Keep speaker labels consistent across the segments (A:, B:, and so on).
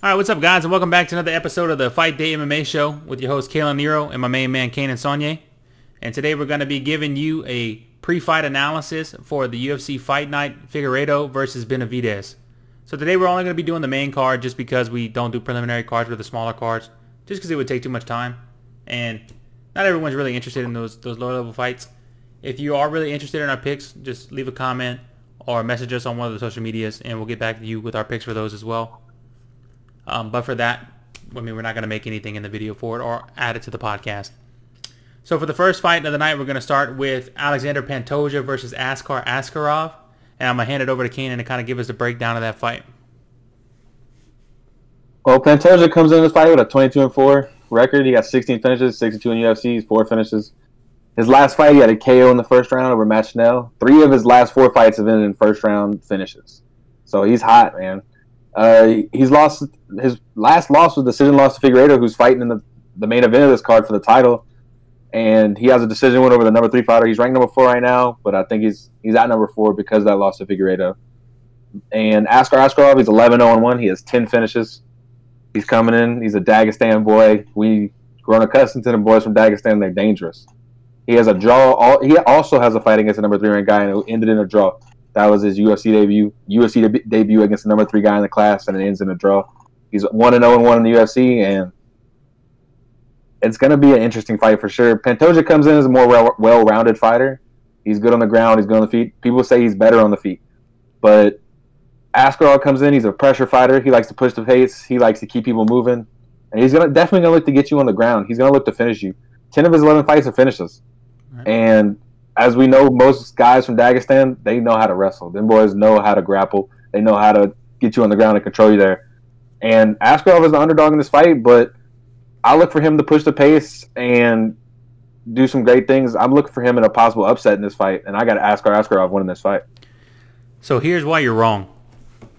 A: All right, what's up, guys, and welcome back to another episode of the Fight Day MMA Show with your host, Kalen Nero, and my main man, Kanan Sonye. And today we're going to be giving you a pre-fight analysis for the UFC Fight Night Figueiredo versus Benavidez. So today we're only going to be doing the main card just because we don't do preliminary cards with the smaller cards, just because it would take too much time. And not everyone's really interested in those, those lower-level fights. If you are really interested in our picks, just leave a comment or message us on one of the social medias, and we'll get back to you with our picks for those as well. Um, but for that, I mean, we're not going to make anything in the video for it or add it to the podcast. So for the first fight of the night, we're going to start with Alexander Pantoja versus Askar Askarov. And I'm going to hand it over to Kanan to kind of give us a breakdown of that fight.
B: Well, Pantoja comes in this fight with a 22 and 4 record. He got 16 finishes, 62 in UFCs, four finishes. His last fight, he had a KO in the first round over Matt Schnell. Three of his last four fights have been in first round finishes. So he's hot, man. Uh, he's lost his last loss was decision loss to Figueiredo, who's fighting in the, the main event of this card for the title, and he has a decision win over the number three fighter. He's ranked number four right now, but I think he's he's at number four because that loss to Figueiredo. And Askar Askarov, he's 11 0 1. He has 10 finishes. He's coming in. He's a Dagestan boy. We grown accustomed to the boys from Dagestan. They're dangerous. He has a draw. He also has a fight against a number three ranked guy, and it ended in a draw. That was his UFC debut. UFC de- debut against the number three guy in the class, and it ends in a draw. He's one and zero oh and one in the UFC, and it's going to be an interesting fight for sure. Pantoja comes in as a more well rounded fighter. He's good on the ground. He's good on the feet. People say he's better on the feet, but Askarov comes in. He's a pressure fighter. He likes to push the pace. He likes to keep people moving, and he's gonna definitely gonna look to get you on the ground. He's gonna look to finish you. Ten of his eleven fights are finishes, right. and as we know, most guys from Dagestan, they know how to wrestle. Them boys know how to grapple. They know how to get you on the ground and control you there. And Askarov is the underdog in this fight, but I look for him to push the pace and do some great things. I'm looking for him in a possible upset in this fight, and I got to Askar Askarov winning this fight.
A: So here's why you're wrong.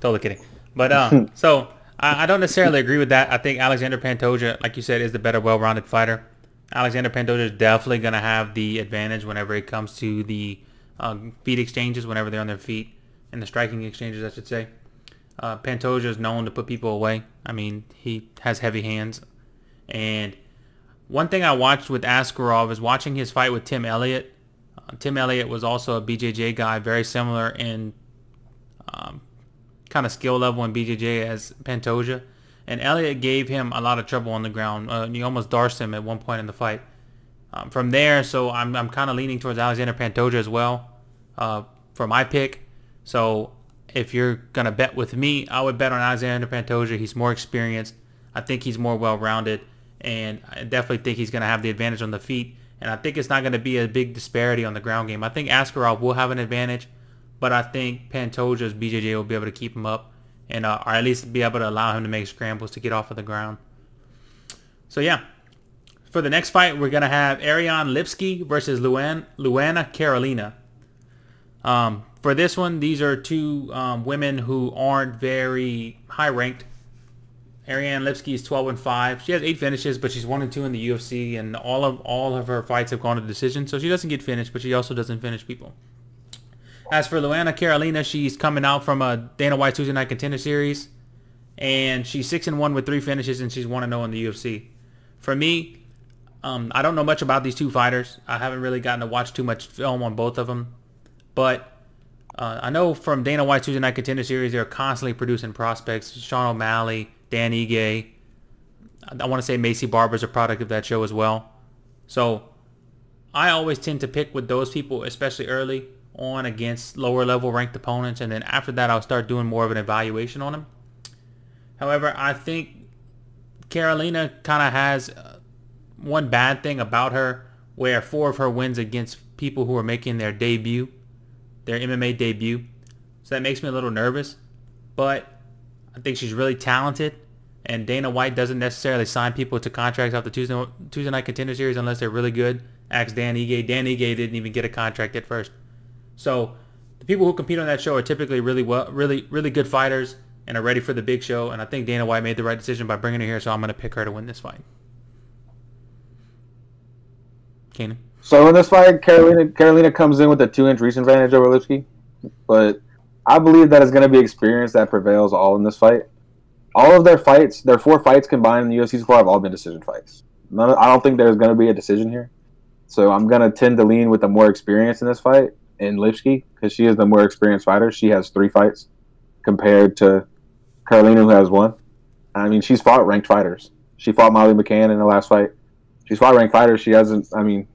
A: Totally kidding. But uh, so I, I don't necessarily agree with that. I think Alexander Pantoja, like you said, is the better, well-rounded fighter. Alexander Pantoja is definitely going to have the advantage whenever it comes to the uh, feet exchanges, whenever they're on their feet, and the striking exchanges, I should say. Uh, Pantoja is known to put people away. I mean, he has heavy hands. And one thing I watched with Askarov is watching his fight with Tim Elliott. Uh, Tim Elliott was also a BJJ guy, very similar in um, kind of skill level in BJJ as Pantoja and Elliott gave him a lot of trouble on the ground. Uh, he almost darsed him at one point in the fight. Um, from there, so I'm, I'm kind of leaning towards Alexander Pantoja as well uh, for my pick. So if you're going to bet with me, I would bet on Alexander Pantoja. He's more experienced. I think he's more well-rounded, and I definitely think he's going to have the advantage on the feet. And I think it's not going to be a big disparity on the ground game. I think Askarov will have an advantage, but I think Pantoja's BJJ will be able to keep him up and uh, or at least be able to allow him to make scrambles to get off of the ground. So yeah, for the next fight, we're gonna have Ariane Lipski versus Luan, Luana Carolina. Um, for this one, these are two um, women who aren't very high ranked. Ariane Lipski is 12 and 5. She has eight finishes, but she's one and two in the UFC, and all of all of her fights have gone to decision. So she doesn't get finished, but she also doesn't finish people. As for Luana Carolina, she's coming out from a Dana White Tuesday Night Contender Series, and she's six and one with three finishes, and she's one and zero in the UFC. For me, um, I don't know much about these two fighters. I haven't really gotten to watch too much film on both of them, but uh, I know from Dana White Tuesday Night Contender Series, they're constantly producing prospects. Sean O'Malley, Dan Ige. I want to say Maycee Barber's a product of that show as well. So I always tend to pick with those people, especially early on against lower level ranked opponents and then after that I'll start doing more of an evaluation on them. However, I think Carolina kind of has uh, one bad thing about her where four of her wins against people who are making their debut, their MMA debut. So that makes me a little nervous, but I think she's really talented and Dana White doesn't necessarily sign people to contracts off the Tuesday, Tuesday Night Contender Series unless they're really good. Ask Dan Ige. Dan Ige didn't even get a contract at first. So the people who compete on that show are typically really well, really, really good fighters and are ready for the big show. And I think Dana White made the right decision by bringing her here. So I'm going to pick her to win this fight. Kanan.
B: So in this fight, Carolina Carolina comes in with a two-inch reach advantage over Lipski, but I believe that is going to be experience that prevails all in this fight. all of their fights, their four fights combined in the UFC so far have all been decision fights. None, I don't think there's going to be a decision here. So I'm going to tend to lean with the more experience in this fight in Lipski because she is the more experienced fighter. She has three fights compared to Carolina, who has one. I mean, she's fought ranked fighters. She fought Molly McCann in the last fight. She's fought ranked fighters. She hasn't. I mean,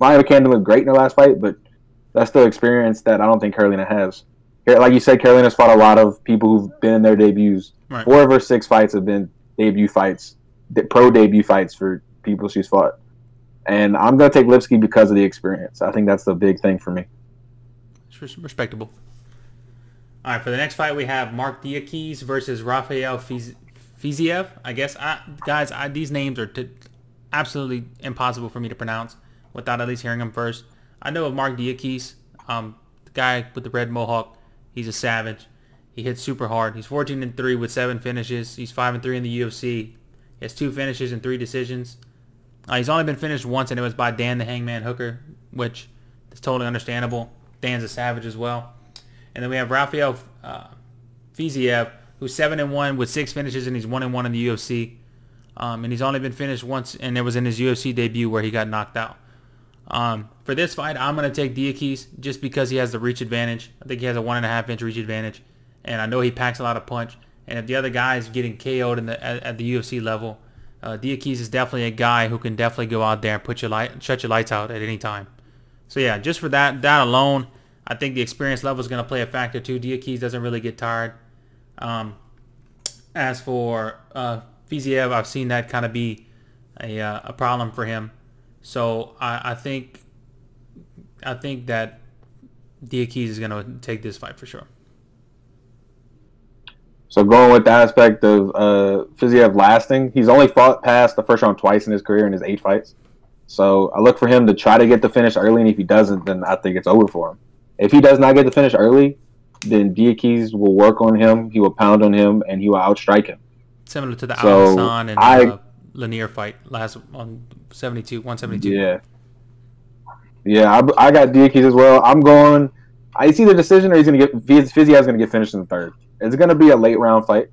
B: Molly McCann didn't look great in her last fight, but that's still experience that I don't think Carolina has. Like you said, Carolina's fought a lot of people who've been in their debuts. Right. Four of her six fights have been debut fights, pro debut fights for people she's fought. And I'm going to take Lipski because of the experience. I think that's the big thing for me.
A: Respectable. All right, for the next fight, we have Marc Diakiese versus Rafael Fiziev. I guess, I, guys, I, these names are t- absolutely impossible for me to pronounce without at least hearing them first. I know of Marc Diakiese, um, the guy with the red mohawk. He's a savage. He hits super hard. He's 14 and 3 with seven finishes. He's 5 and 3 in the UFC. He has two finishes and three decisions. Uh, he's only been finished once, and it was by Dan the Hangman Hooker, which is totally understandable. Dan's a savage as well. And then we have Rafael uh, Fiziev, who's 7 and 1 with six finishes, and he's 1 and 1 in the UFC. Um, and he's only been finished once, and it was in his UFC debut where he got knocked out. Um, for this fight, I'm going to take Diakiese just because he has the reach advantage. I think he has a one and a half inch reach advantage, and I know he packs a lot of punch. And if the other guy is getting KO'd the, at, at the UFC level, uh, Diakiese is definitely a guy who can definitely go out there and put your light, shut your lights out at any time. So yeah, just for that that alone, I think the experience level is going to play a factor too. Diakiese doesn't really get tired. Um, as for uh, Fiziev, I've seen that kind of be a, uh, a problem for him. So I, I think I think that Diakiese is going to take this fight for sure.
B: So going with the aspect of uh, Fiziev lasting, he's only fought past the first round twice in his career in his eight fights. So I look for him to try to get the finish early, and if he doesn't, then I think it's over for him. If he does not get the finish early, then Diakiese will work on him, he will pound on him, and he will outstrike him.
A: Similar to the so and I, uh, Lanier fight last on 72, 172.
B: Yeah. Yeah, I, I got Diakiese as well. I'm going. I see the decision, or he's going to get Fiziev's going to get finished in the third. It's going to be a late round fight.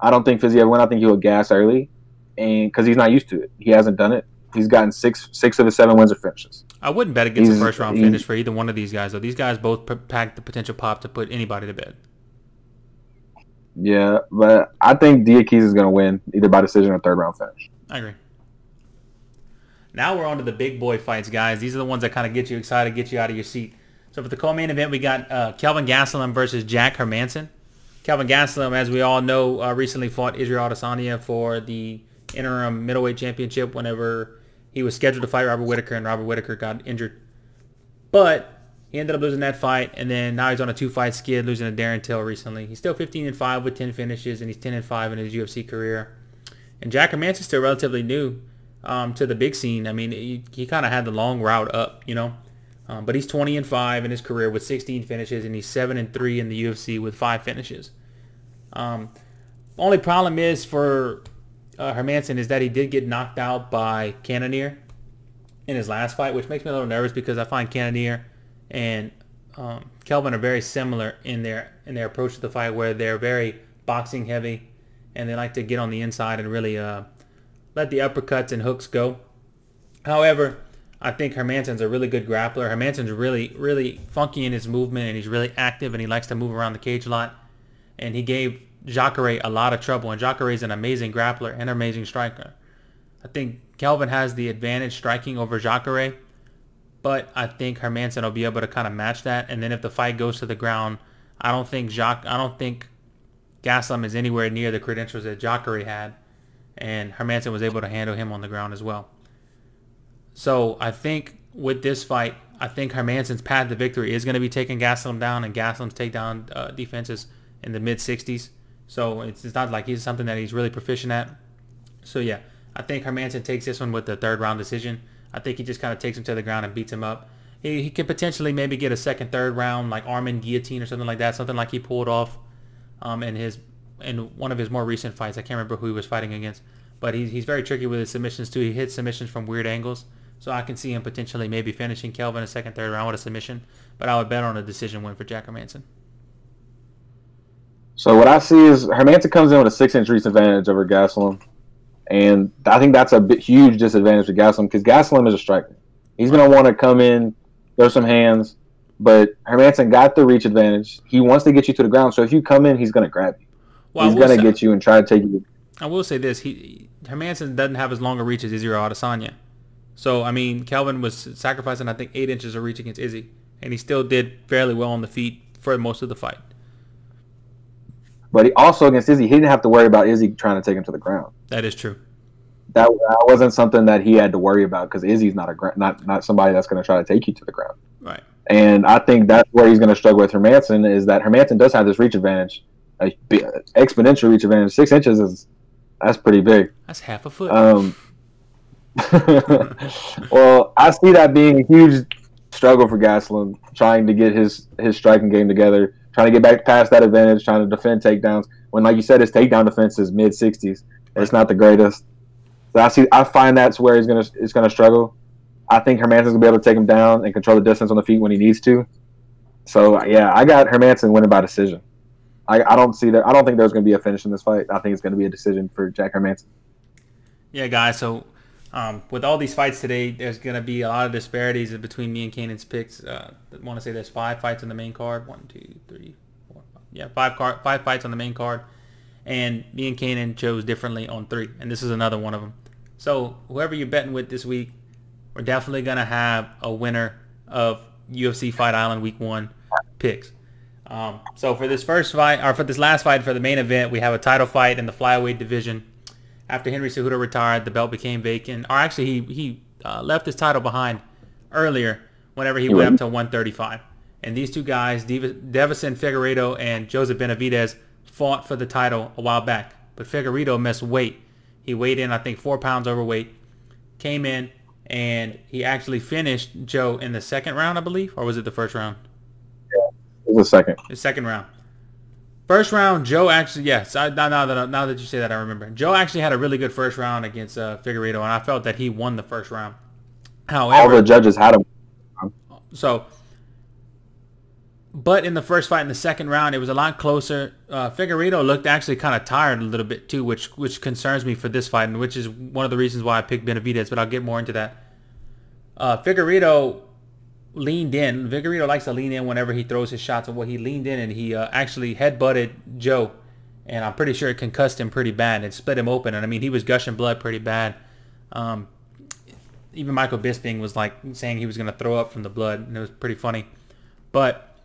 B: I don't think Fizzy Fiziev win. I think he'll gas early, and because he's not used to it, he hasn't done it. He's gotten six six of his seven wins or finishes.
A: I wouldn't bet against he's, a first round finish for either one of these guys. Though these guys both pack the potential pop to put anybody to bed.
B: Yeah, but I think Diakiese is going to win either by decision or third round finish.
A: I agree. Now we're on to the big boy fights, guys. These are the ones that kind of get you excited, get you out of your seat. So for the co-main event, we got uh, Kelvin Gastelum versus Jack Hermansson. Kelvin Gastelum, as we all know, uh, recently fought Israel Adesanya for the interim middleweight championship whenever he was scheduled to fight Robert Whittaker, and Robert Whittaker got injured. But he ended up losing that fight, and then now he's on a two-fight skid, losing to Darren Till recently. He's still 15 and 5 with 10 finishes, and he's 10 and 5 in his UFC career. And Jack Hermansson's still relatively new um, to the big scene. I mean, he, he kind of had the long route up, you know. Um, but he's 20 and 5 in his career with 16 finishes, and he's 7 and 3 in the UFC with 5 finishes. Um, only problem is for uh, Hermansson is that he did get knocked out by Cannonier in his last fight, which makes me a little nervous because I find Cannonier and um, Kelvin are very similar in their in their approach to the fight, where they're very boxing heavy and they like to get on the inside and really uh, let the uppercuts and hooks go. However, I think Hermansson's a really good grappler. Hermansson's really, really funky in his movement, and he's really active, and he likes to move around the cage a lot. And he gave Jacare a lot of trouble, and Jacare is an amazing grappler and an amazing striker. I think Kelvin has the advantage striking over Jacare, but I think Hermansson will be able to kind of match that. And then if the fight goes to the ground, I don't think Jacques, I don't think Gastelum is anywhere near the credentials that Jacare had, and Hermansson was able to handle him on the ground as well. So I think with this fight, I think Hermansson's path to victory is going to be taking Gastelum down, and Gastelum's takedown uh, defenses in the mid 60s. So it's, it's not like he's something that he's really proficient at. So yeah, I think Hermansson takes this one with the third round decision. I think he just kind of takes him to the ground and beats him up. He, he could potentially maybe get a second, third round, like arm-in guillotine or something like that, something like he pulled off um, in his in one of his more recent fights. I can't remember who he was fighting against, but he's he's very tricky with his submissions too. He hits submissions from weird angles, so I can see him potentially maybe finishing Kelvin a second, third round with a submission. But I would bet on a decision win for Jack Hermansson.
B: So what I see is Hermansson comes in with a six inch reach advantage over Gastelum, and I think that's a huge disadvantage for Gastelum because Gastelum is a striker. He's going to want to come in, throw some hands, but Hermansson got the reach advantage. He wants to get you to the ground, so if you come in, he's going to grab you. Well, he's going to get you and try to take you.
A: I will say this: he Hermansson doesn't have as long a reach as Izzy or Adesanya. So I mean, Kelvin was sacrificing I think eight inches of reach against Izzy, and he still did fairly well on the feet for most of the fight.
B: But he also against Izzy, he didn't have to worry about Izzy trying to take him to the ground.
A: That is true.
B: That, that wasn't something that he had to worry about because Izzy's not a not not somebody that's going to try to take you to the ground.
A: Right.
B: And I think that's where he's going to struggle with Hermansson is that Hermansson does have this reach advantage, a exponential reach advantage. Six inches is that's pretty big.
A: That's half a foot.
B: Um, well, I see that being a huge struggle for Gastelum, trying to get his his striking game together, trying to get back past that advantage, trying to defend takedowns. When, like you said, his takedown defense is mid sixties. It's not the greatest. So I see. I find that's where he's gonna is gonna struggle. I think Hermansson's gonna be able to take him down and control the distance on the feet when he needs to. So yeah, I got Hermansson winning by decision. I, I don't see that. I don't think there's gonna be a finish in this fight. I think it's gonna be a decision for Jack Hermansson.
A: Yeah, guys. So um, with all these fights today, there's going to be a lot of disparities between me and Kanan's picks. Uh, I want to say there's five fights on the main card. One, two. Yeah, five car- five fights on the main card. And me and Kanan chose differently on three. And this is another one of them. So whoever you're betting with this week, we're definitely going to have a winner of UFC Fight Island Week 1 picks. Um, so for this first fight, or for this last fight for the main event, we have a title fight in the flyweight division after Henry Cejudo retired, the belt became vacant. Or actually, he he uh, left his title behind earlier whenever he, he went up to 135. And these two guys, Deiveson Figueiredo and Joseph Benavidez, fought for the title a while back. But Figueiredo missed weight. He weighed in, I think, four pounds overweight. Came in and he actually finished Joe in the second round, I believe, or was it the first round?
B: Yeah, it was the second.
A: The second round. First round, Joe actually yes. I, now, now that now that you say that, I remember. Joe actually had a really good first round against uh, Figueiredo, and I felt that he won the first round. However,
B: all the judges had him.
A: So, but in the first fight, in the second round, it was a lot closer. Uh, Figueiredo looked actually kind of tired a little bit too, which which concerns me for this fight, and which is one of the reasons why I picked Benavidez. But I'll get more into that. Uh, Figueiredo leaned in. Figueiredo likes to lean in whenever he throws his shots. And what he leaned in and he uh, actually headbutted Joe, and I'm pretty sure it concussed him pretty bad and split him open. And I mean, he was gushing blood pretty bad. Um, even Michael Bisping was like saying he was going to throw up from the blood, and it was pretty funny. But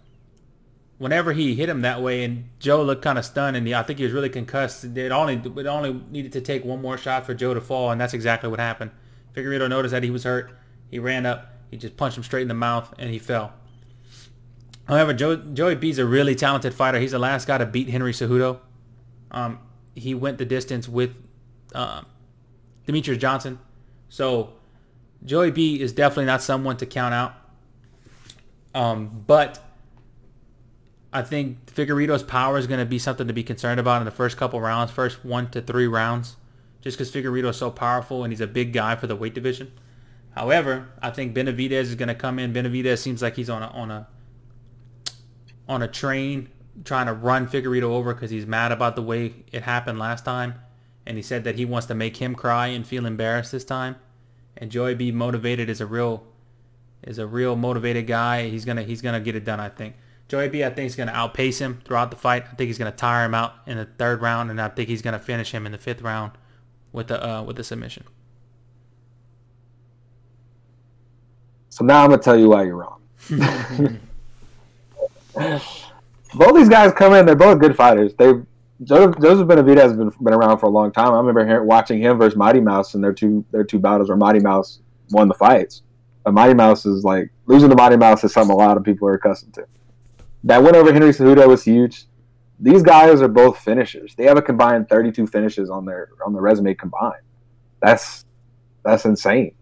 A: whenever he hit him that way, and Joe looked kind of stunned, and I think he was really concussed. It only it only needed to take one more shot for Joe to fall, and that's exactly what happened. Figueiredo noticed that he was hurt. He ran up, he just punched him straight in the mouth and he fell. However, Joe, Joey B's a really talented fighter. He's the last guy to beat Henry Cejudo. Um, he went the distance with uh, Demetrious Johnson. So Joey B is definitely not someone to count out. Um, but I think Figueiredo's power is going to be something to be concerned about in the first couple rounds, first one to three rounds, just because Figueiredo is so powerful and he's a big guy for the weight division. However, I think Benavidez is going to come in. Benavidez seems like he's on a on a on a train trying to run Figueiredo over because he's mad about the way it happened last time, and he said that he wants to make him cry and feel embarrassed this time. And Joey B motivated is a real is a real motivated guy. He's gonna he's gonna get it done. I think. Joey B, I think is going to outpace him throughout the fight. I think he's going to tire him out in the third round, and I think he's going to finish him in the fifth round with the uh, with the submission.
B: So now I'm gonna tell you why you're wrong. both these guys come in; they're both good fighters. They Joseph, Benavidez has been, been around for a long time. I remember hearing, watching him versus Mighty Mouse in their two their two battles where Mighty Mouse won the fights. But Mighty Mouse is like losing to Mighty Mouse is something a lot of people are accustomed to. That win over Henry Cejudo was huge. These guys are both finishers. They have a combined 32 finishes on their on the resume combined. That's that's insane.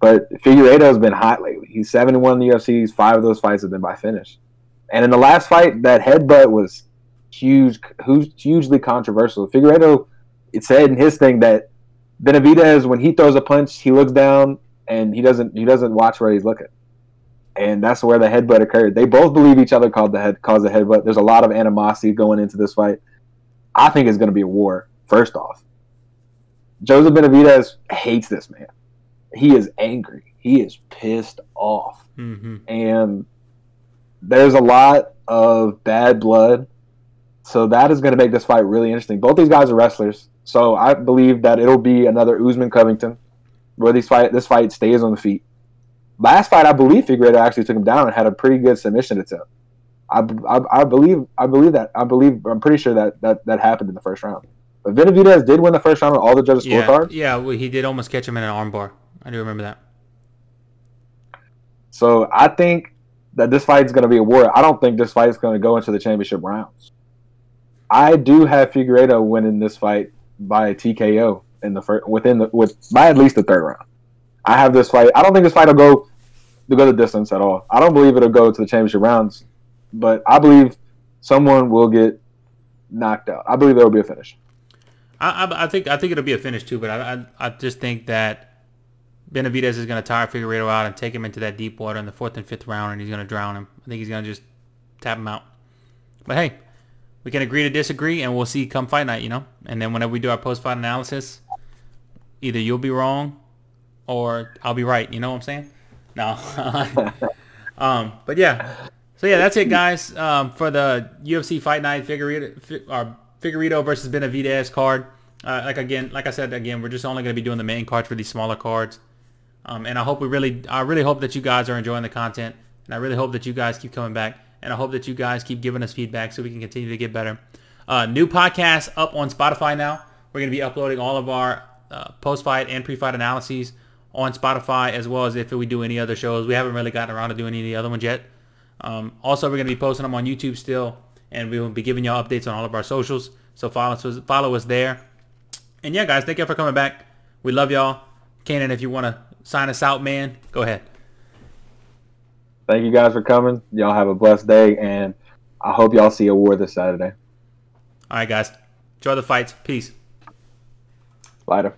B: But Figueiredo has been hot lately. He's seven and one in the UFC. Five of those fights have been by finish. And in the last fight, that headbutt was huge, hugely controversial. Figueiredo, it said in his thing that Benavidez, when he throws a punch, he looks down and he doesn't he doesn't watch where he's looking. And that's where the headbutt occurred. They both believe each other caused the head caused the headbutt. There's a lot of animosity going into this fight. I think it's going to be a war. First off, Joseph Benavidez hates this man. He is angry. He is pissed off,
A: Mm-hmm.
B: and there's a lot of bad blood. So that is going to make this fight really interesting. Both these guys are wrestlers, so I believe that it'll be another Usman Covington, where these fight this fight stays on the feet. Last fight, I believe Figueiredo actually took him down and had a pretty good submission attempt. I, I, I believe I believe that I believe I'm pretty sure that that, that happened in the first round. But Benavidez did win the first round on all the judges'
A: Yeah,
B: scorecards.
A: yeah. Well, he did almost catch him in an armbar. I do remember that.
B: So I think that this fight is going to be a war. I don't think this fight is going to go into the championship rounds. I do have Figueiredo winning this fight by a TKO in the first within the with by at least the third round. I have this fight. I don't think this fight will go to go the distance at all. I don't believe it'll go to the championship rounds, but I believe someone will get knocked out. I believe there will be a finish.
A: I, I, I think I think it'll be a finish too, but I, I, I just think that Benavidez is going to tire Figueiredo out and take him into that deep water in the fourth and fifth round, and he's going to drown him. I think he's going to just tap him out. But hey, we can agree to disagree, and we'll see come fight night, you know. And then whenever we do our post fight analysis, either you'll be wrong or I'll be right. You know what I'm saying? No. um, but yeah. So yeah, that's it, guys, um, for the UFC Fight Night Figueiredo, Fi- or Figueiredo versus Benavidez card. Uh, like again, like I said again, we're just only going to be doing the main cards for these smaller cards. Um, and I hope we really, I really hope that you guys are enjoying the content, and I really hope that you guys keep coming back, and I hope that you guys keep giving us feedback so we can continue to get better. Uh, new podcast up on Spotify now. We're going to be uploading all of our uh, post-fight and pre-fight analyses on Spotify, as well as if we do any other shows. We haven't really gotten around to doing any of the other ones yet. Um, also, we're going to be posting them on YouTube still, and we will be giving y'all updates on all of our socials. So follow us, follow us there. And yeah, guys, thank y'all for coming back. We love y'all. Kanan, if you want to sign us out, man, go ahead.
B: Thank you guys for coming. Y'all have a blessed day, and I hope y'all see a war this Saturday.
A: All right, guys. Enjoy the fights. Peace.
B: Later.